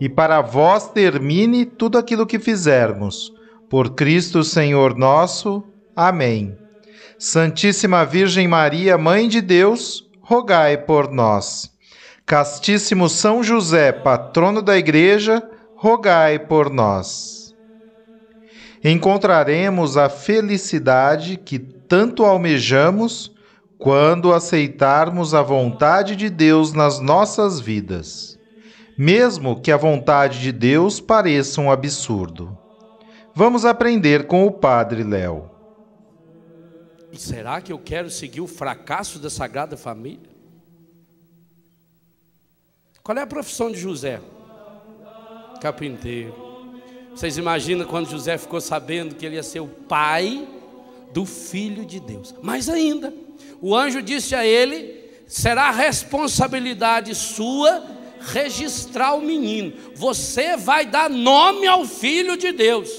e para vós termine tudo aquilo que fizermos. Por Cristo Senhor nosso. Amém. Santíssima Virgem Maria, Mãe de Deus, rogai por nós. Castíssimo São José, patrono da Igreja, rogai por nós. Encontraremos a felicidade que tanto almejamos quando aceitarmos a vontade de Deus nas nossas vidas mesmo que a vontade de Deus pareça um absurdo. Vamos aprender com o Padre Léo. Será que eu quero seguir o fracasso da Sagrada Família? Qual é a profissão de José? Carpinteiro. Vocês imaginam quando José ficou sabendo que ele ia ser o pai do filho de Deus? Mais ainda, o anjo disse a ele: será responsabilidade sua registrar o menino. Você vai dar nome ao filho de Deus.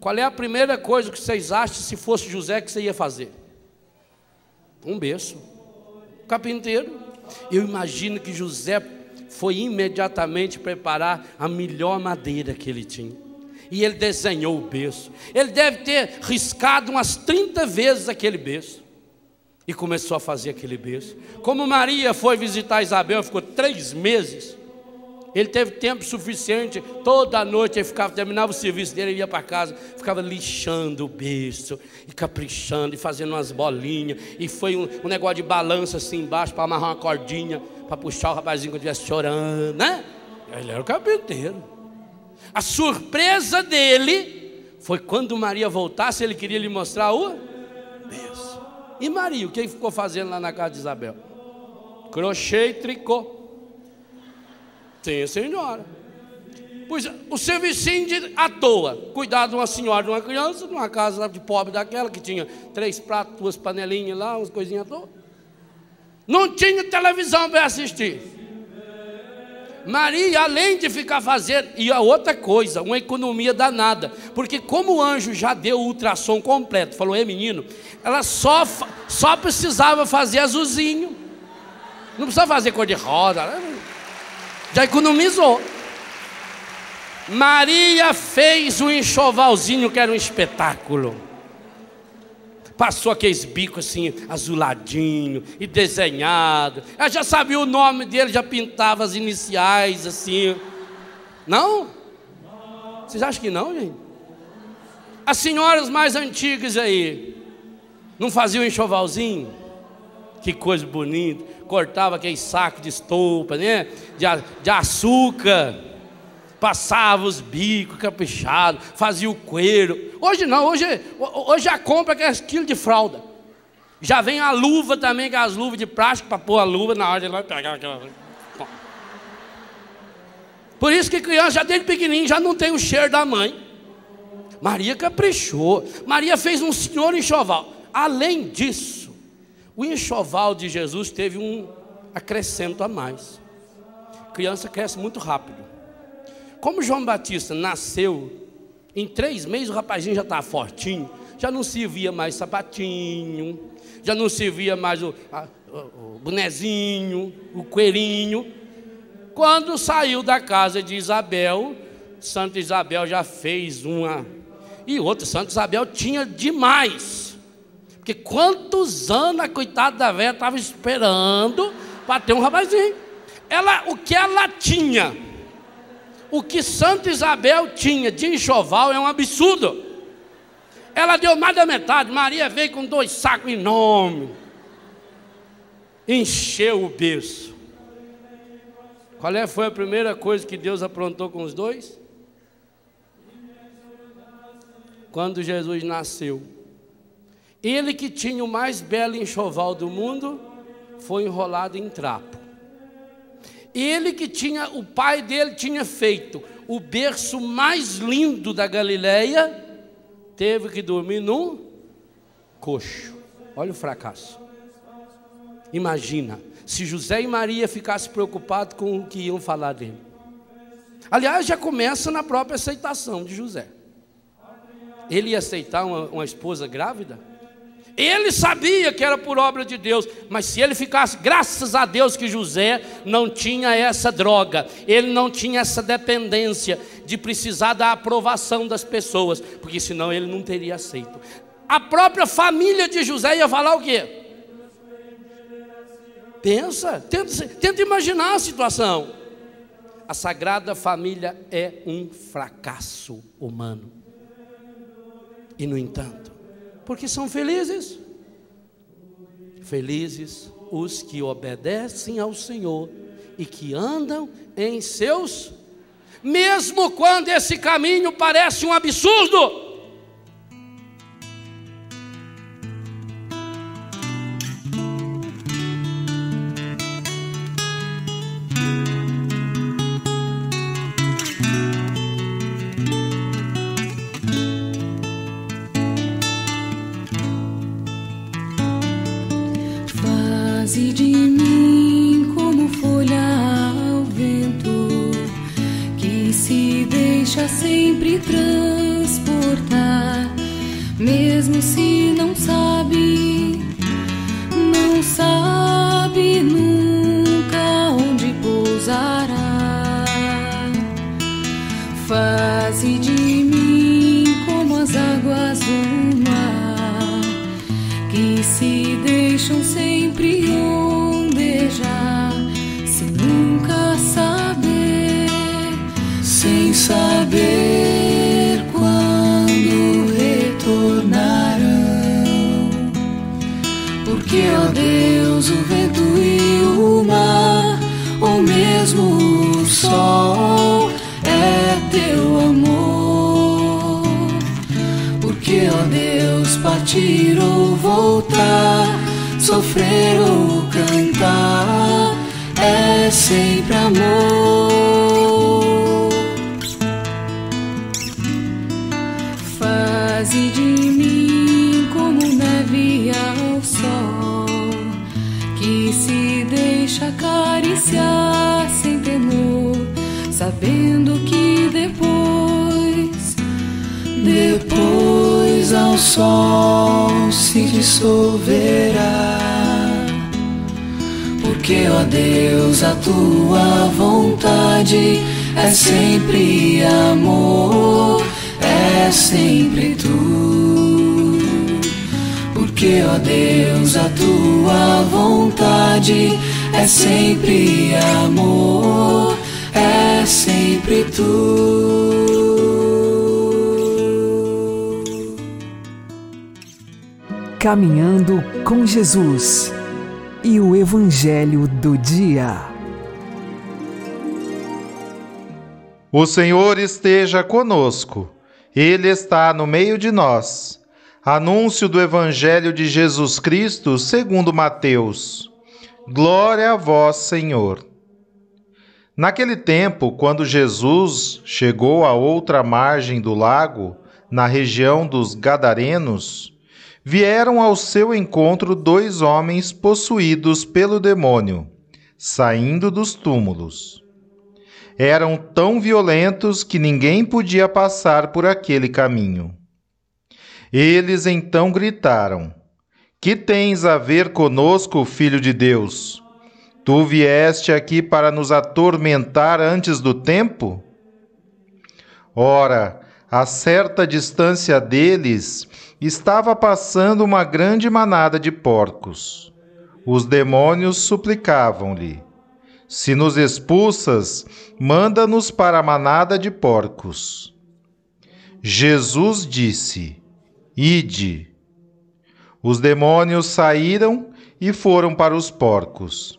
Qual é a primeira coisa que vocês acham se fosse José que você ia fazer? Um berço. Carpinteiro. Eu imagino que José foi imediatamente preparar a melhor madeira que ele tinha. E ele desenhou o berço. Ele deve ter riscado umas 30 vezes aquele berço. E começou a fazer aquele berço. Como Maria foi visitar Isabel, ficou três meses. Ele teve tempo suficiente, toda noite ele ficava, terminava o serviço dele, ele ia para casa, ficava lixando o berço, e caprichando, e fazendo umas bolinhas, e foi um, um negócio de balança assim embaixo, para amarrar uma cordinha, para puxar o rapazinho que estivesse chorando, né? Ele era o carpinteiro. A surpresa dele foi quando Maria voltasse, ele queria lhe mostrar o. E Maria, o que ficou fazendo lá na casa de Isabel? Crochê e tricô. Sim, senhora. Pois o serviço de à toa, cuidar de uma senhora, de uma criança, de uma casa de pobre daquela, que tinha três pratos, duas panelinhas lá, umas coisinhas à toa. Não tinha televisão para assistir. Maria, além de ficar fazendo, e a outra coisa, uma economia danada, porque como o anjo já deu o ultrassom completo, falou, é menino, ela só, só precisava fazer azulzinho, não precisava fazer cor de rosa, já economizou. Maria fez um enxovalzinho que era um espetáculo. Passou aqueles bicos assim, azuladinho e desenhado. Ela já sabia o nome dele, já pintava as iniciais assim. Não? Vocês acham que não, gente? As senhoras mais antigas aí, não faziam enxovalzinho? Que coisa bonita. Cortava aquele saco de estopa, né? De, de açúcar passava os bicos caprichados, fazia o coelho. Hoje não, hoje, hoje a compra é quilo de fralda. Já vem a luva também, que é as luvas de plástico para pôr a luva na hora de lá pegar aquela. Por isso que criança já desde pequenininho já não tem o cheiro da mãe. Maria caprichou. Maria fez um senhor enxoval. Além disso, o enxoval de Jesus teve um acrescento a mais. Criança cresce muito rápido. Como João Batista nasceu, em três meses o rapazinho já estava fortinho, já não servia mais sapatinho, já não servia mais o, a, o bonezinho, o coelhinho. Quando saiu da casa de Isabel, Santa Isabel já fez uma. E outra, Santa Isabel tinha demais. Porque quantos anos a coitada da velha estava esperando para ter um rapazinho? Ela, o que ela tinha? O que Santa Isabel tinha de enxoval é um absurdo. Ela deu mais da metade. Maria veio com dois sacos enormes. Encheu o berço. Qual é, foi a primeira coisa que Deus aprontou com os dois? Quando Jesus nasceu. Ele que tinha o mais belo enxoval do mundo, foi enrolado em trapo. Ele que tinha, o pai dele tinha feito o berço mais lindo da Galileia, teve que dormir num coxo. Olha o fracasso. Imagina, se José e Maria ficassem preocupados com o que iam falar dele. Aliás, já começa na própria aceitação de José. Ele ia aceitar uma, uma esposa grávida? Ele sabia que era por obra de Deus, mas se ele ficasse, graças a Deus que José não tinha essa droga, ele não tinha essa dependência de precisar da aprovação das pessoas, porque senão ele não teria aceito. A própria família de José ia falar o quê? Pensa, tenta, tenta imaginar a situação. A Sagrada Família é um fracasso humano. E no entanto, porque são felizes. Felizes os que obedecem ao Senhor e que andam em seus, mesmo quando esse caminho parece um absurdo. Sofrer ou cantar é sempre amor. Faze de mim como neve ao sol, que se deixa acariciar sem temor, sabendo que depois, depois ao sol se dissolverá. Porque, ó Deus, a tua vontade é sempre amor, é sempre tu. Porque, ó Deus, a tua vontade é sempre amor, é sempre tu. Caminhando com Jesus e o Evangelho do Dia. O Senhor esteja conosco, Ele está no meio de nós. Anúncio do Evangelho de Jesus Cristo segundo Mateus. Glória a vós, Senhor. Naquele tempo, quando Jesus chegou à outra margem do lago, na região dos Gadarenos, vieram ao seu encontro dois homens possuídos pelo demônio, saindo dos túmulos. Eram tão violentos que ninguém podia passar por aquele caminho. Eles então gritaram: Que tens a ver conosco, filho de Deus? Tu vieste aqui para nos atormentar antes do tempo? Ora, a certa distância deles, estava passando uma grande manada de porcos. Os demônios suplicavam-lhe: Se nos expulsas, manda-nos para a manada de porcos. Jesus disse: Ide. Os demônios saíram e foram para os porcos.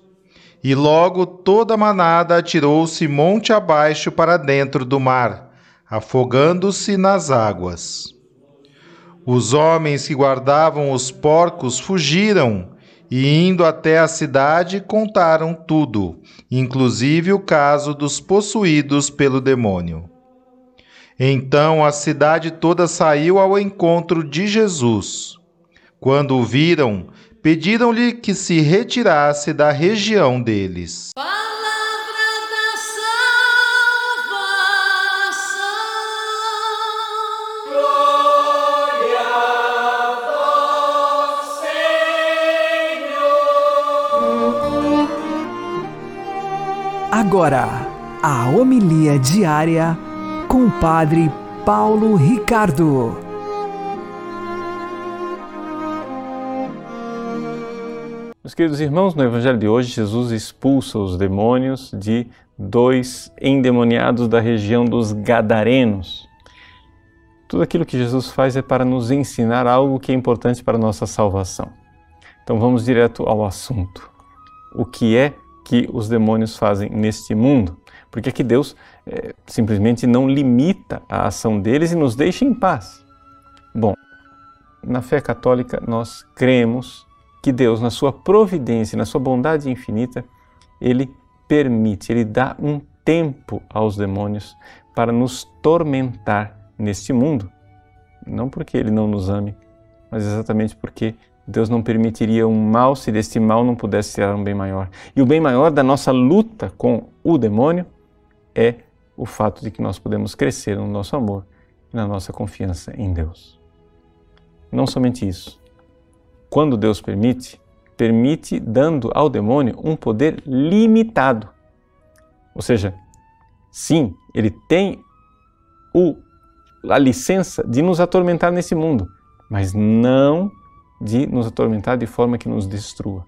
E logo toda a manada atirou-se monte abaixo para dentro do mar, afogando-se nas águas. Os homens que guardavam os porcos fugiram e, indo até a cidade, contaram tudo, inclusive o caso dos possuídos pelo demônio. Então a cidade toda saiu ao encontro de Jesus. Quando o viram, pediram-lhe que se retirasse da região deles. Palavra Agora, a homilia diária com o Padre Paulo Ricardo. Meus queridos irmãos, no Evangelho de hoje, Jesus expulsa os demônios de dois endemoniados da região dos Gadarenos. Tudo aquilo que Jesus faz é para nos ensinar algo que é importante para a nossa salvação. Então vamos direto ao assunto. O que é que os demônios fazem neste mundo? Porque aqui Deus é, simplesmente não limita a ação deles e nos deixa em paz. Bom, na fé católica nós cremos que Deus, na sua providência, na sua bondade infinita, ele permite, ele dá um tempo aos demônios para nos tormentar neste mundo. Não porque ele não nos ame, mas exatamente porque Deus não permitiria um mal se deste mal não pudesse tirar um bem maior. E o bem maior da nossa luta com o demônio é o fato de que nós podemos crescer no nosso amor e na nossa confiança em Deus. Não somente isso quando Deus permite, permite dando ao demônio um poder limitado. Ou seja, sim, ele tem o, a licença de nos atormentar nesse mundo, mas não de nos atormentar de forma que nos destrua.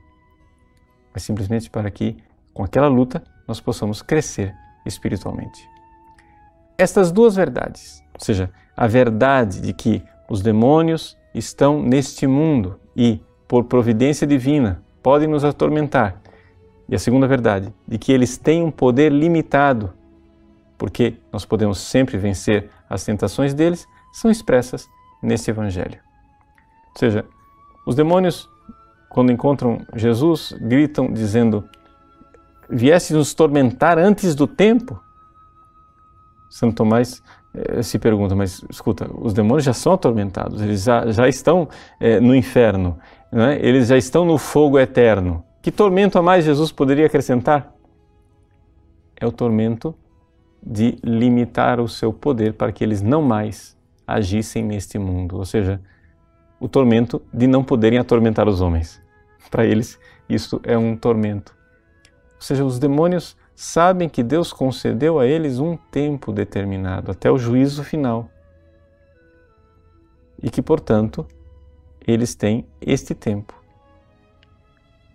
Mas simplesmente para que, com aquela luta, nós possamos crescer espiritualmente. Estas duas verdades, ou seja, a verdade de que os demônios estão neste mundo e, por providência divina, podem nos atormentar. E a segunda verdade, de que eles têm um poder limitado, porque nós podemos sempre vencer as tentações deles, são expressas nesse Evangelho. Ou seja, os demônios, quando encontram Jesus, gritam dizendo: Vieste nos tormentar antes do tempo? Santo Tomás eh, se pergunta, mas escuta, os demônios já são atormentados, eles já, já estão eh, no inferno, é? eles já estão no fogo eterno. Que tormento a mais Jesus poderia acrescentar? É o tormento de limitar o seu poder para que eles não mais agissem neste mundo, ou seja, o tormento de não poderem atormentar os homens. Para eles, isso é um tormento. Ou seja, os demônios sabem que Deus concedeu a eles um tempo determinado, até o juízo final. E que, portanto, eles têm este tempo.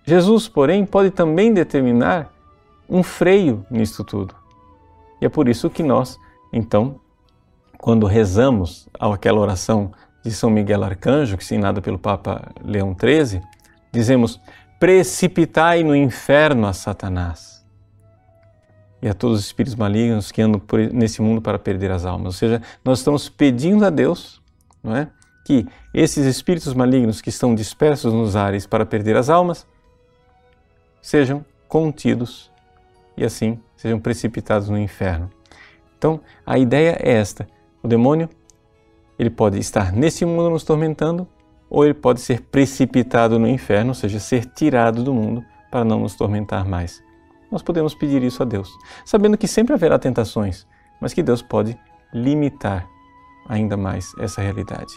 Jesus, porém, pode também determinar um freio nisto tudo. E é por isso que nós, então, quando rezamos aquela oração de São Miguel Arcanjo, que ensinada pelo Papa Leão XIII, dizemos: precipitai no inferno a Satanás e a todos os espíritos malignos que andam nesse mundo para perder as almas. Ou seja, nós estamos pedindo a Deus, não é, que esses espíritos malignos que estão dispersos nos ares para perder as almas sejam contidos e assim sejam precipitados no inferno. Então, a ideia é esta: o demônio ele pode estar nesse mundo nos tormentando, ou ele pode ser precipitado no inferno, ou seja, ser tirado do mundo para não nos tormentar mais nós podemos pedir isso a Deus, sabendo que sempre haverá tentações, mas que Deus pode limitar ainda mais essa realidade.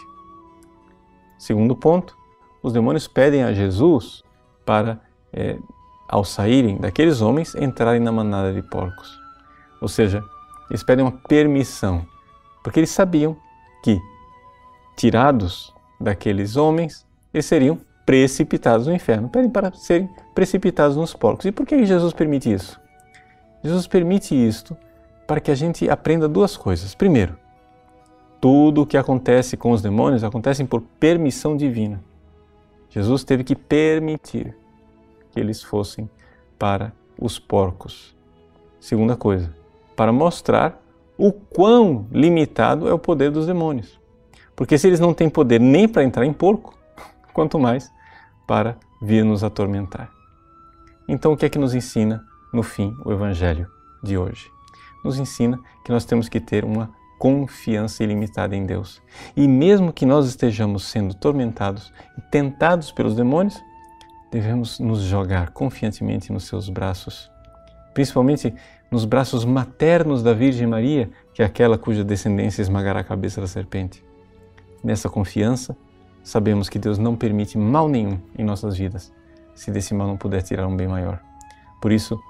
Segundo ponto, os demônios pedem a Jesus para, é, ao saírem daqueles homens, entrarem na manada de porcos. Ou seja, eles pedem uma permissão, porque eles sabiam que, tirados daqueles homens, eles seriam precipitados no inferno, para serem precipitados nos porcos. E por que Jesus permite isso? Jesus permite isto para que a gente aprenda duas coisas. Primeiro, Tudo o que acontece com os demônios acontece por permissão divina. Jesus teve que permitir que eles fossem para os porcos. Segunda coisa, para mostrar o quão limitado é o poder dos demônios. Porque se eles não têm poder nem para entrar em porco, quanto mais para vir nos atormentar. Então, o que é que nos ensina, no fim, o Evangelho de hoje? Nos ensina que nós temos que ter uma confiança ilimitada em Deus. E mesmo que nós estejamos sendo tormentados e tentados pelos demônios, devemos nos jogar confiantemente nos seus braços, principalmente nos braços maternos da Virgem Maria, que é aquela cuja descendência esmagará a cabeça da serpente. Nessa confiança, sabemos que Deus não permite mal nenhum em nossas vidas, se desse mal não puder tirar um bem maior. Por isso,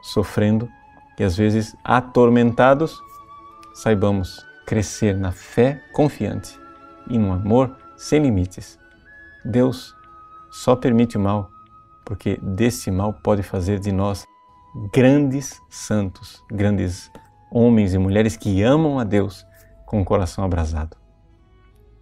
sofrendo e às vezes atormentados, saibamos crescer na fé confiante e no amor sem limites. Deus só permite o mal porque desse mal pode fazer de nós grandes santos, grandes homens e mulheres que amam a Deus com o coração abrasado.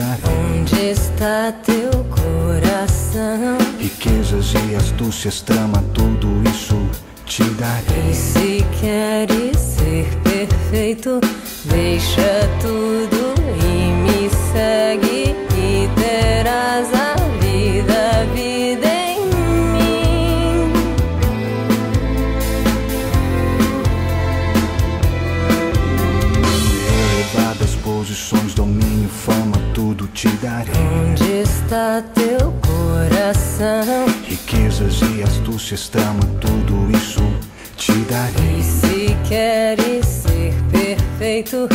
Onde está teu coração? Riquezas e astúcias, trama, tudo isso te darei. E se queres ser perfeito, deixa tudo e me segue coração? Riquezas e astúcias, trama, tudo isso te darei. E se queres ser perfeito,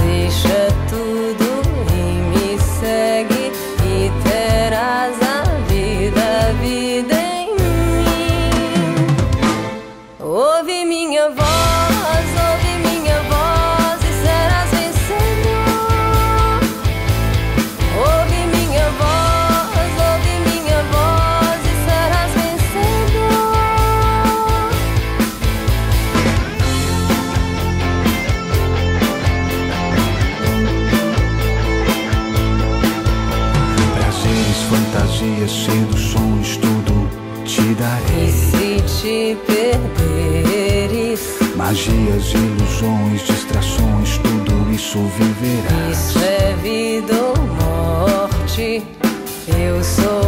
deixa tudo e me segue e terás perderes, Magias, ilusões, distrações, tudo isso viverás. isso é vida ou morte. Eu sou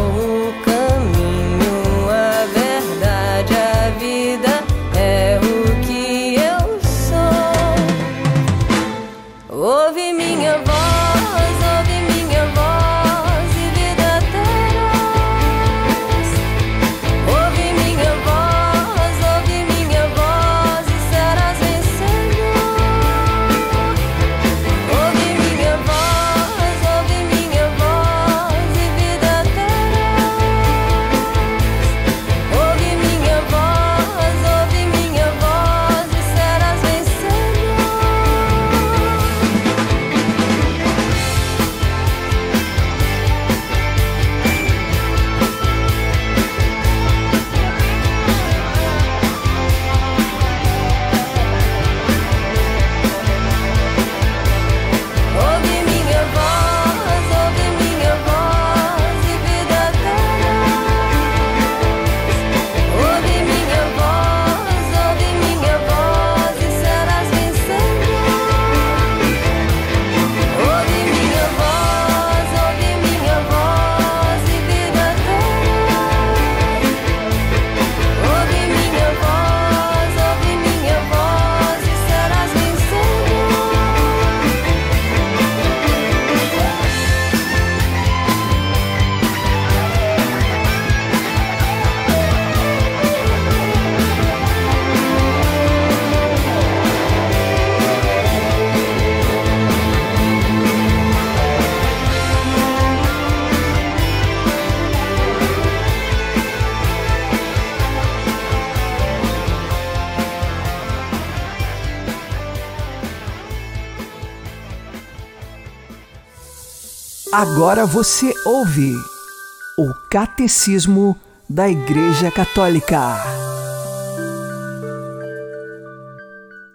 Agora você ouve o Catecismo da Igreja Católica.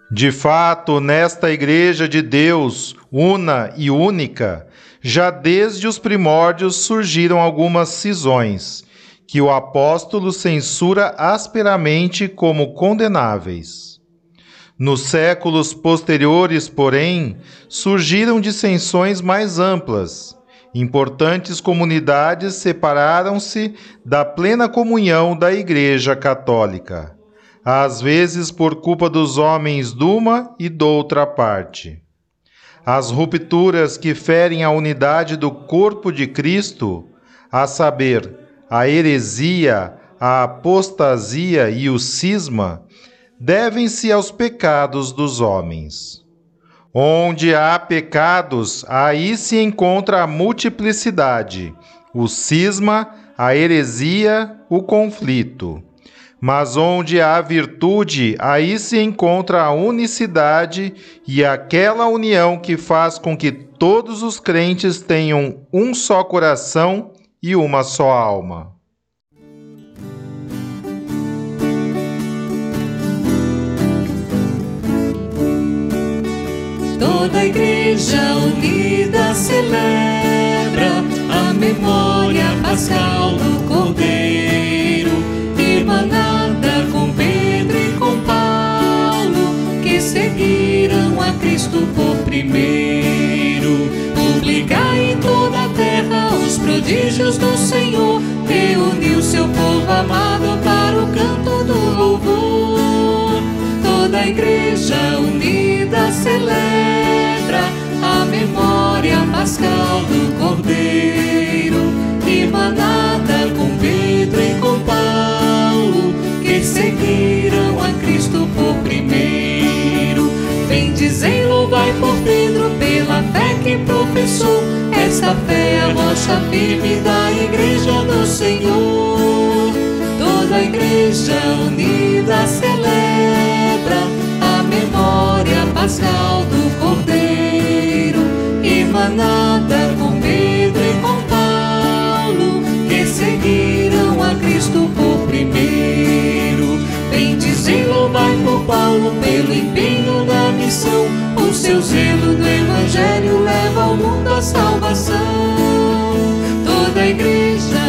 De fato, nesta Igreja de Deus, una e única, já desde os primórdios surgiram algumas cisões, que o apóstolo censura asperamente como condenáveis. Nos séculos posteriores, porém, surgiram dissensões mais amplas Importantes comunidades separaram-se da plena comunhão da Igreja Católica, às vezes por culpa dos homens de uma e doutra parte. As rupturas que ferem a unidade do corpo de Cristo, a saber, a heresia, a apostasia e o cisma, devem-se aos pecados dos homens. Onde há pecados, aí se encontra a multiplicidade, o cisma, a heresia, o conflito. Mas onde há virtude, aí se encontra a unicidade e aquela união que faz com que todos os crentes tenham um só coração e uma só alma. Toda a igreja unida celebra a memória pascal do Cordeiro, irmanada com Pedro e com Paulo, que seguiram a Cristo por primeiro. Publicai em toda a terra os prodígios do Senhor, reuniu seu povo amado para o canto do louvor. A igreja unida celebra memória pascal do Cordeiro, emanada com Pedro e com Paulo, que seguiram a Cristo por primeiro. Bendizem, louvai por Pedro pela fé que professou. Esta fé é a rocha firme da Igreja do Senhor. A Igreja unida celebra a memória pascal do Cordeiro manada com Pedro e com Paulo, que seguiram a Cristo por primeiro. Bendizem, louvai por Paulo pelo empenho da missão, o seu zelo do Evangelho leva ao mundo a salvação. Toda a igreja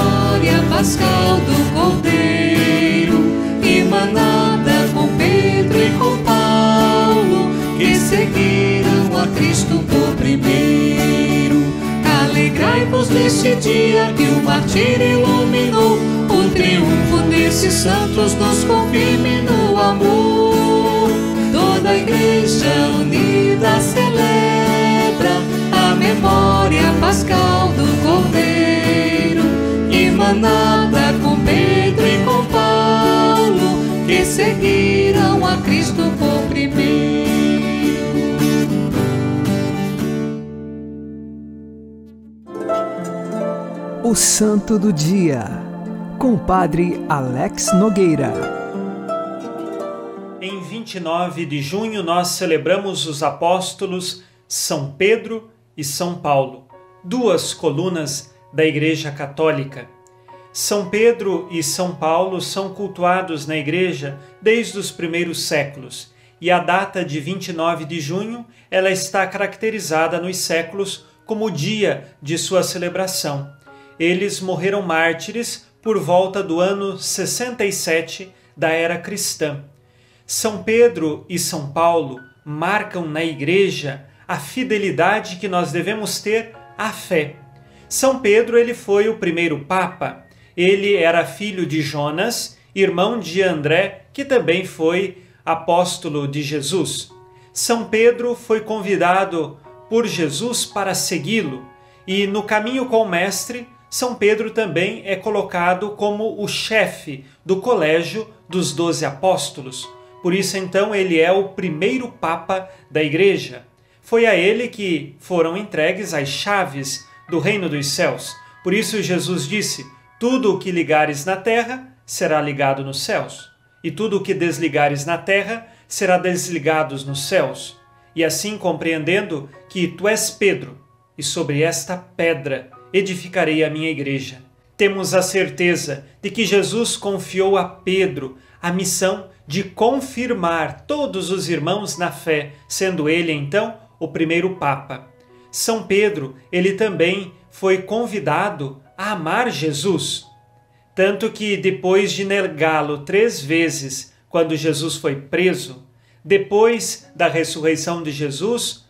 memória pascal do Cordeiro, emanada com Pedro e com que seguiram a Cristo por primeiro. Alegrai-vos neste dia que o martírio iluminou, o triunfo desses santos nos confirme no amor. Toda a igreja unida celebra a memória pascal emanada com Pedro e com Paulo, que seguiram a Cristo por primeiro. O Santo do Dia, com o Padre Alex Nogueira. Em 29 de junho, nós celebramos os apóstolos São Pedro e São Paulo, duas colunas da Igreja Católica. São Pedro e São Paulo são cultuados na Igreja desde os primeiros séculos, e a data de 29 de junho ela está caracterizada nos séculos como o dia de sua celebração eles morreram mártires por volta do ano 67 da era cristã. São Pedro e São Paulo marcam na igreja a fidelidade que nós devemos ter à fé. São Pedro ele foi o primeiro papa. Ele era filho de Jonas, irmão de André, que também foi apóstolo de Jesus. São Pedro foi convidado por Jesus para segui-lo e no caminho com o mestre são Pedro também é colocado como o chefe do colégio dos doze apóstolos. Por isso, então, ele é o primeiro Papa da Igreja. Foi a ele que foram entregues as chaves do reino dos céus. Por isso, Jesus disse: Tudo o que ligares na terra será ligado nos céus, e tudo o que desligares na terra será desligado nos céus. e assim compreendendo que tu és Pedro, e sobre esta pedra edificarei a minha igreja. Temos a certeza de que Jesus confiou a Pedro a missão de confirmar todos os irmãos na fé, sendo ele então o primeiro papa. São Pedro, ele também foi convidado a amar Jesus, tanto que depois de negá-lo três vezes, quando Jesus foi preso, depois da ressurreição de Jesus,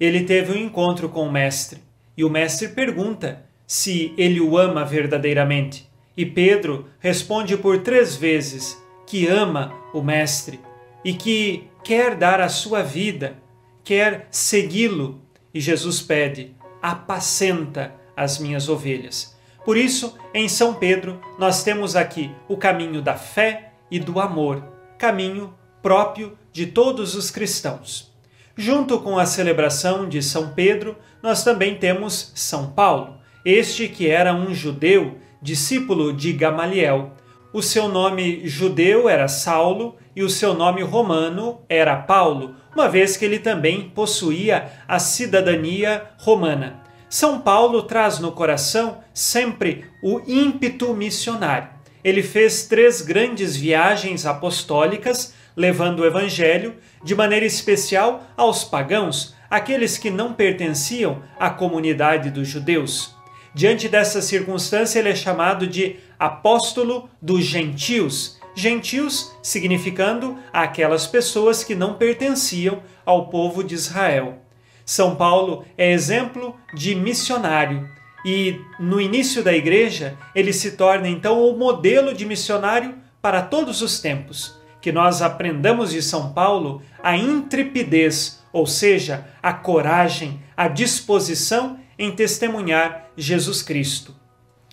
ele teve um encontro com o Mestre. E o Mestre pergunta se ele o ama verdadeiramente. E Pedro responde por três vezes que ama o Mestre e que quer dar a sua vida, quer segui-lo. E Jesus pede: apacenta as minhas ovelhas. Por isso, em São Pedro, nós temos aqui o caminho da fé e do amor, caminho próprio de todos os cristãos. Junto com a celebração de São Pedro, nós também temos São Paulo, este que era um judeu, discípulo de Gamaliel. O seu nome judeu era Saulo e o seu nome romano era Paulo, uma vez que ele também possuía a cidadania romana. São Paulo traz no coração sempre o ímpeto missionário. Ele fez três grandes viagens apostólicas levando o evangelho, de maneira especial aos pagãos, aqueles que não pertenciam à comunidade dos judeus. Diante dessa circunstância, ele é chamado de apóstolo dos gentios. Gentios significando aquelas pessoas que não pertenciam ao povo de Israel. São Paulo é exemplo de missionário e no início da igreja ele se torna então o modelo de missionário para todos os tempos que nós aprendamos de São Paulo a intrepidez, ou seja, a coragem, a disposição em testemunhar Jesus Cristo.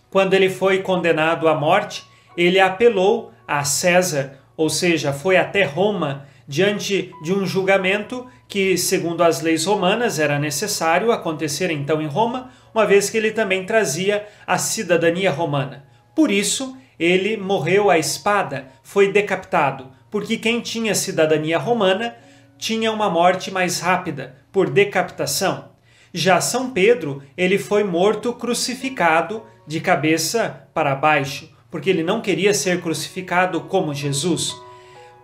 Quando ele foi condenado à morte, ele apelou a César, ou seja, foi até Roma diante de um julgamento que, segundo as leis romanas, era necessário acontecer então em Roma, uma vez que ele também trazia a cidadania romana. Por isso, ele morreu à espada, foi decapitado, porque quem tinha cidadania romana tinha uma morte mais rápida, por decapitação. Já São Pedro, ele foi morto crucificado de cabeça para baixo, porque ele não queria ser crucificado como Jesus.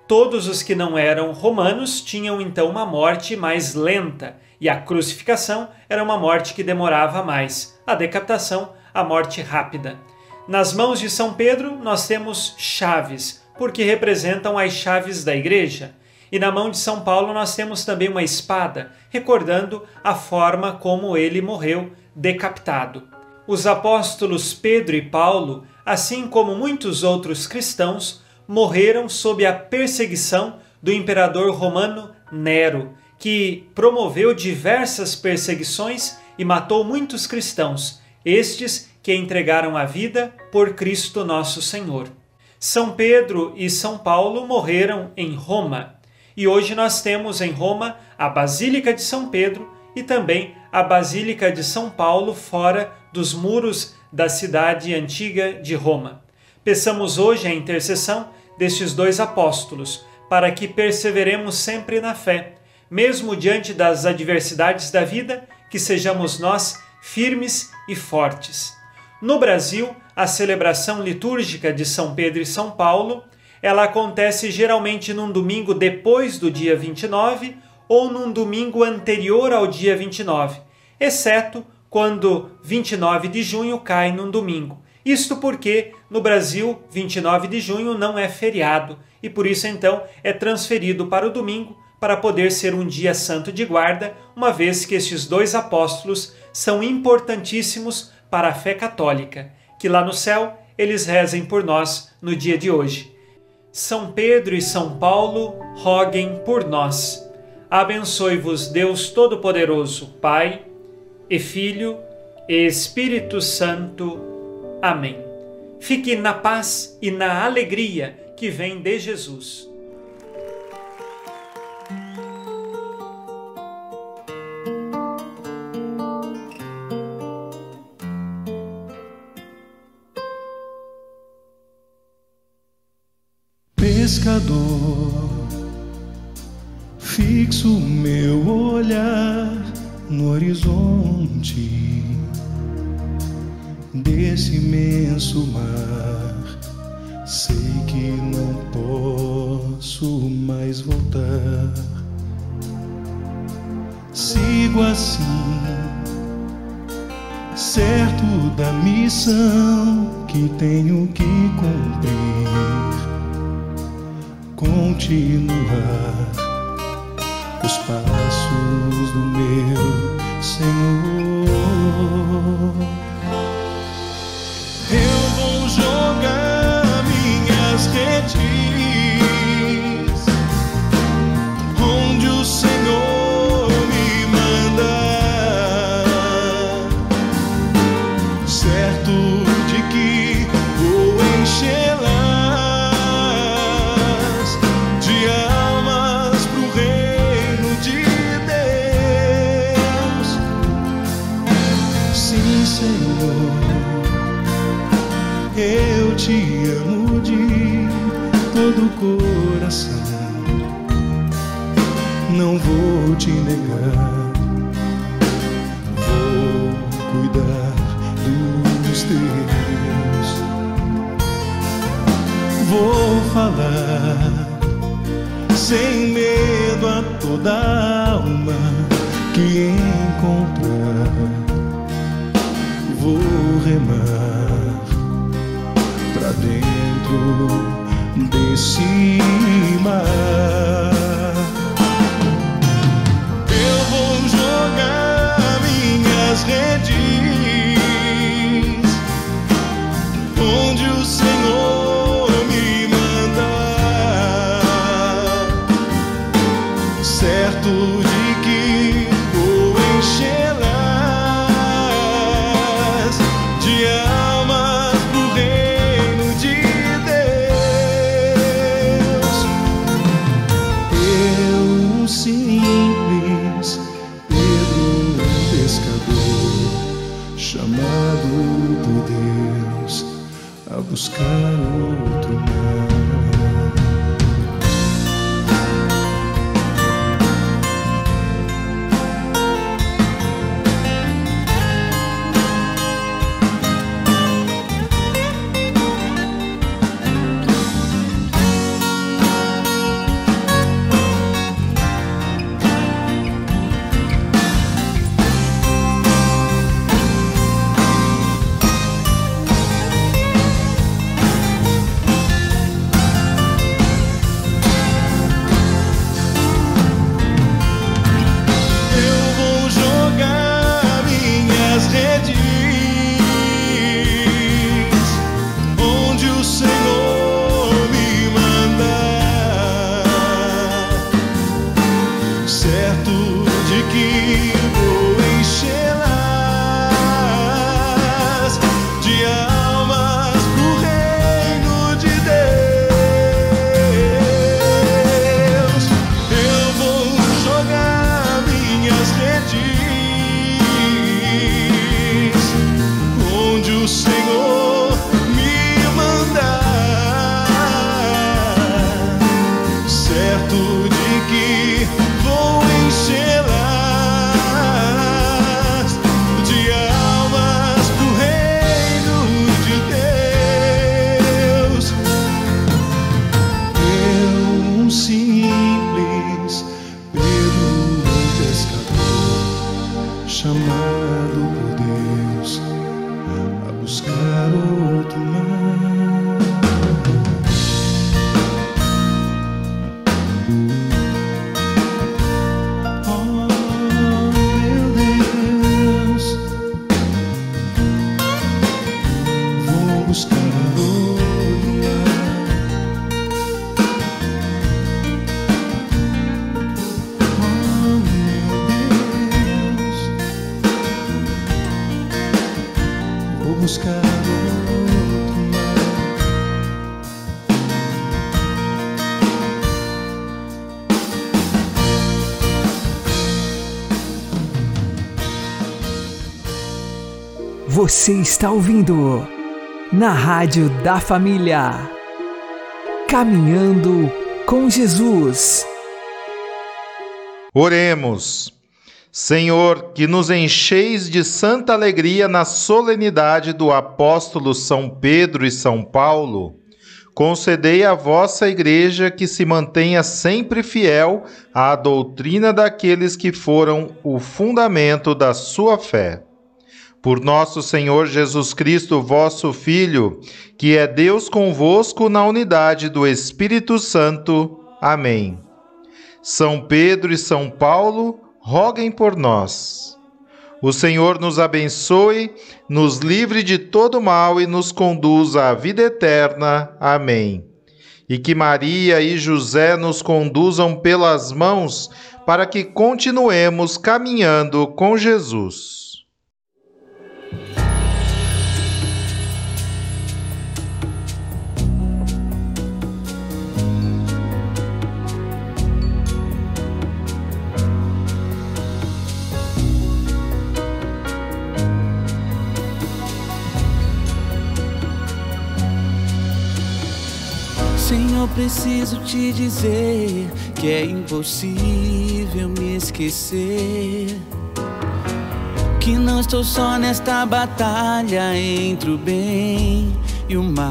Todos os que não eram romanos tinham então uma morte mais lenta, e a crucificação era uma morte que demorava mais, a decapitação, a morte rápida. Nas mãos de São Pedro, nós temos chaves, porque representam as chaves da igreja. E na mão de São Paulo nós temos também uma espada, recordando a forma como ele morreu decapitado. Os apóstolos Pedro e Paulo, assim como muitos outros cristãos, morreram sob a perseguição do imperador romano Nero, que promoveu diversas perseguições e matou muitos cristãos, estes que entregaram a vida por Cristo nosso Senhor. São Pedro e São Paulo morreram em Roma. E hoje nós temos em Roma a Basílica de São Pedro e também a Basílica de São Paulo fora dos muros da cidade antiga de Roma. Peçamos hoje a intercessão destes dois apóstolos para que perseveremos sempre na fé, mesmo diante das adversidades da vida, que sejamos nós firmes e fortes. No Brasil, a celebração litúrgica de São Pedro e São Paulo, ela acontece geralmente num domingo depois do dia 29 ou num domingo anterior ao dia 29, exceto quando 29 de junho cai num domingo. Isto porque no Brasil 29 de junho não é feriado e por isso então é transferido para o domingo para poder ser um dia santo de guarda, uma vez que estes dois apóstolos são importantíssimos para a fé católica que lá no céu eles rezem por nós no dia de hoje. São Pedro e São Paulo, roguem por nós. Abençoe-vos Deus Todo-Poderoso, Pai e Filho e Espírito Santo. Amém. Fique na paz e na alegria que vem de Jesus. Pescador, fixo meu olhar no horizonte desse imenso mar. Sei que não posso mais voltar. Sigo assim, certo da missão que tenho que cumprir. Continuar os passos do meu negar. Vou cuidar dos teus. Vou falar sem medo a toda alma que encontrar. Vou remar pra dentro desse mar. standing. Você está ouvindo na Rádio da Família. Caminhando com Jesus. Oremos. Senhor, que nos encheis de santa alegria na solenidade do apóstolo São Pedro e São Paulo, concedei à vossa igreja que se mantenha sempre fiel à doutrina daqueles que foram o fundamento da sua fé por nosso Senhor Jesus Cristo, vosso Filho, que é Deus convosco na unidade do Espírito Santo. Amém. São Pedro e São Paulo, roguem por nós. O Senhor nos abençoe, nos livre de todo mal e nos conduza à vida eterna. Amém. E que Maria e José nos conduzam pelas mãos para que continuemos caminhando com Jesus. Senhor, preciso te dizer que é impossível me esquecer. Que não estou só nesta batalha entre o bem e o mal.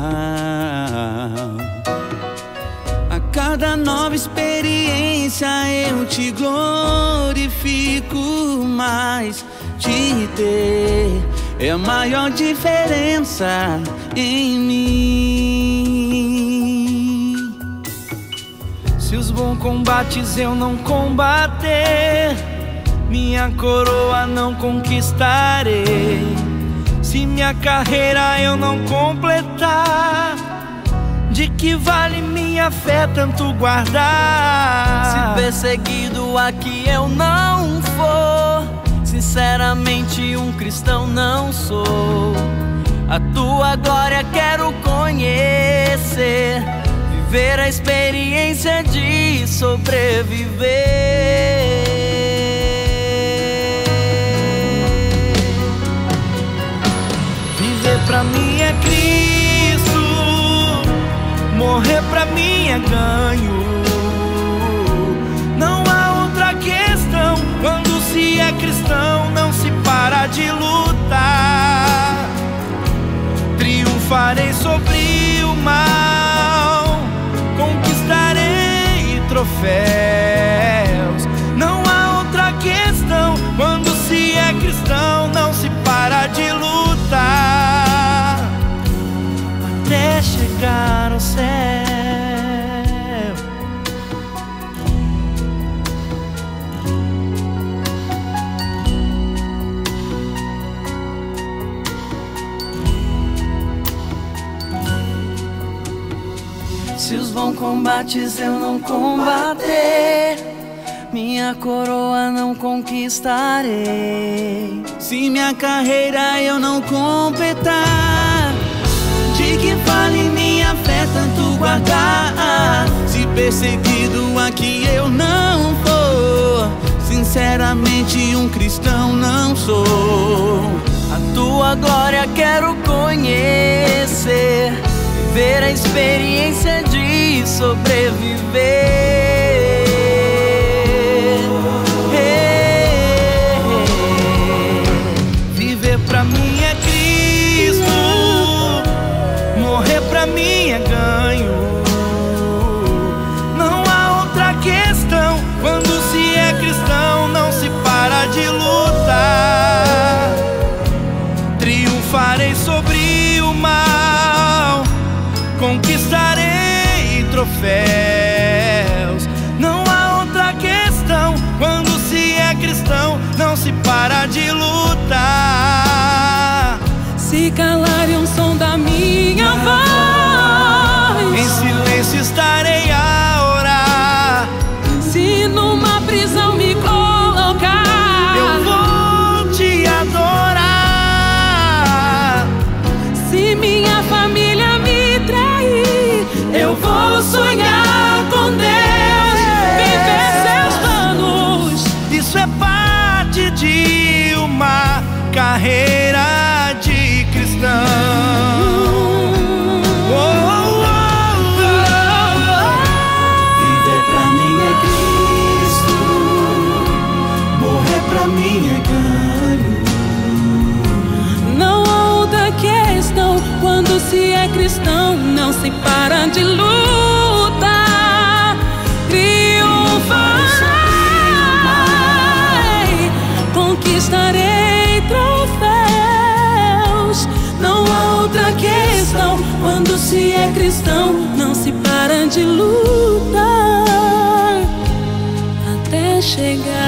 A cada nova experiência eu te glorifico mais. Te ter é a maior diferença em mim. Se os bons combates eu não combater, minha coroa não conquistarei. Se minha carreira eu não completar, de que vale minha fé tanto guardar? Se perseguido aqui eu não for, sinceramente um cristão não sou. A tua glória quero conhecer, viver a experiência de sobreviver. Pra mim é Cristo, morrer pra mim é ganho. Céu. Se os bons combates eu não combater, minha coroa não conquistarei. Se minha carreira eu não completar, de que vale guardar? Se perseguido aqui eu não for, sinceramente um cristão não sou. A tua glória quero conhecer, viver a experiência de sobreviver. Se para de lutar. Se calarem o som da minha voz, se é cristão, não se para de lutar. Triunfarei, conquistarei troféus. Não há outra questão. Quando se é cristão, não se para de lutar até chegar.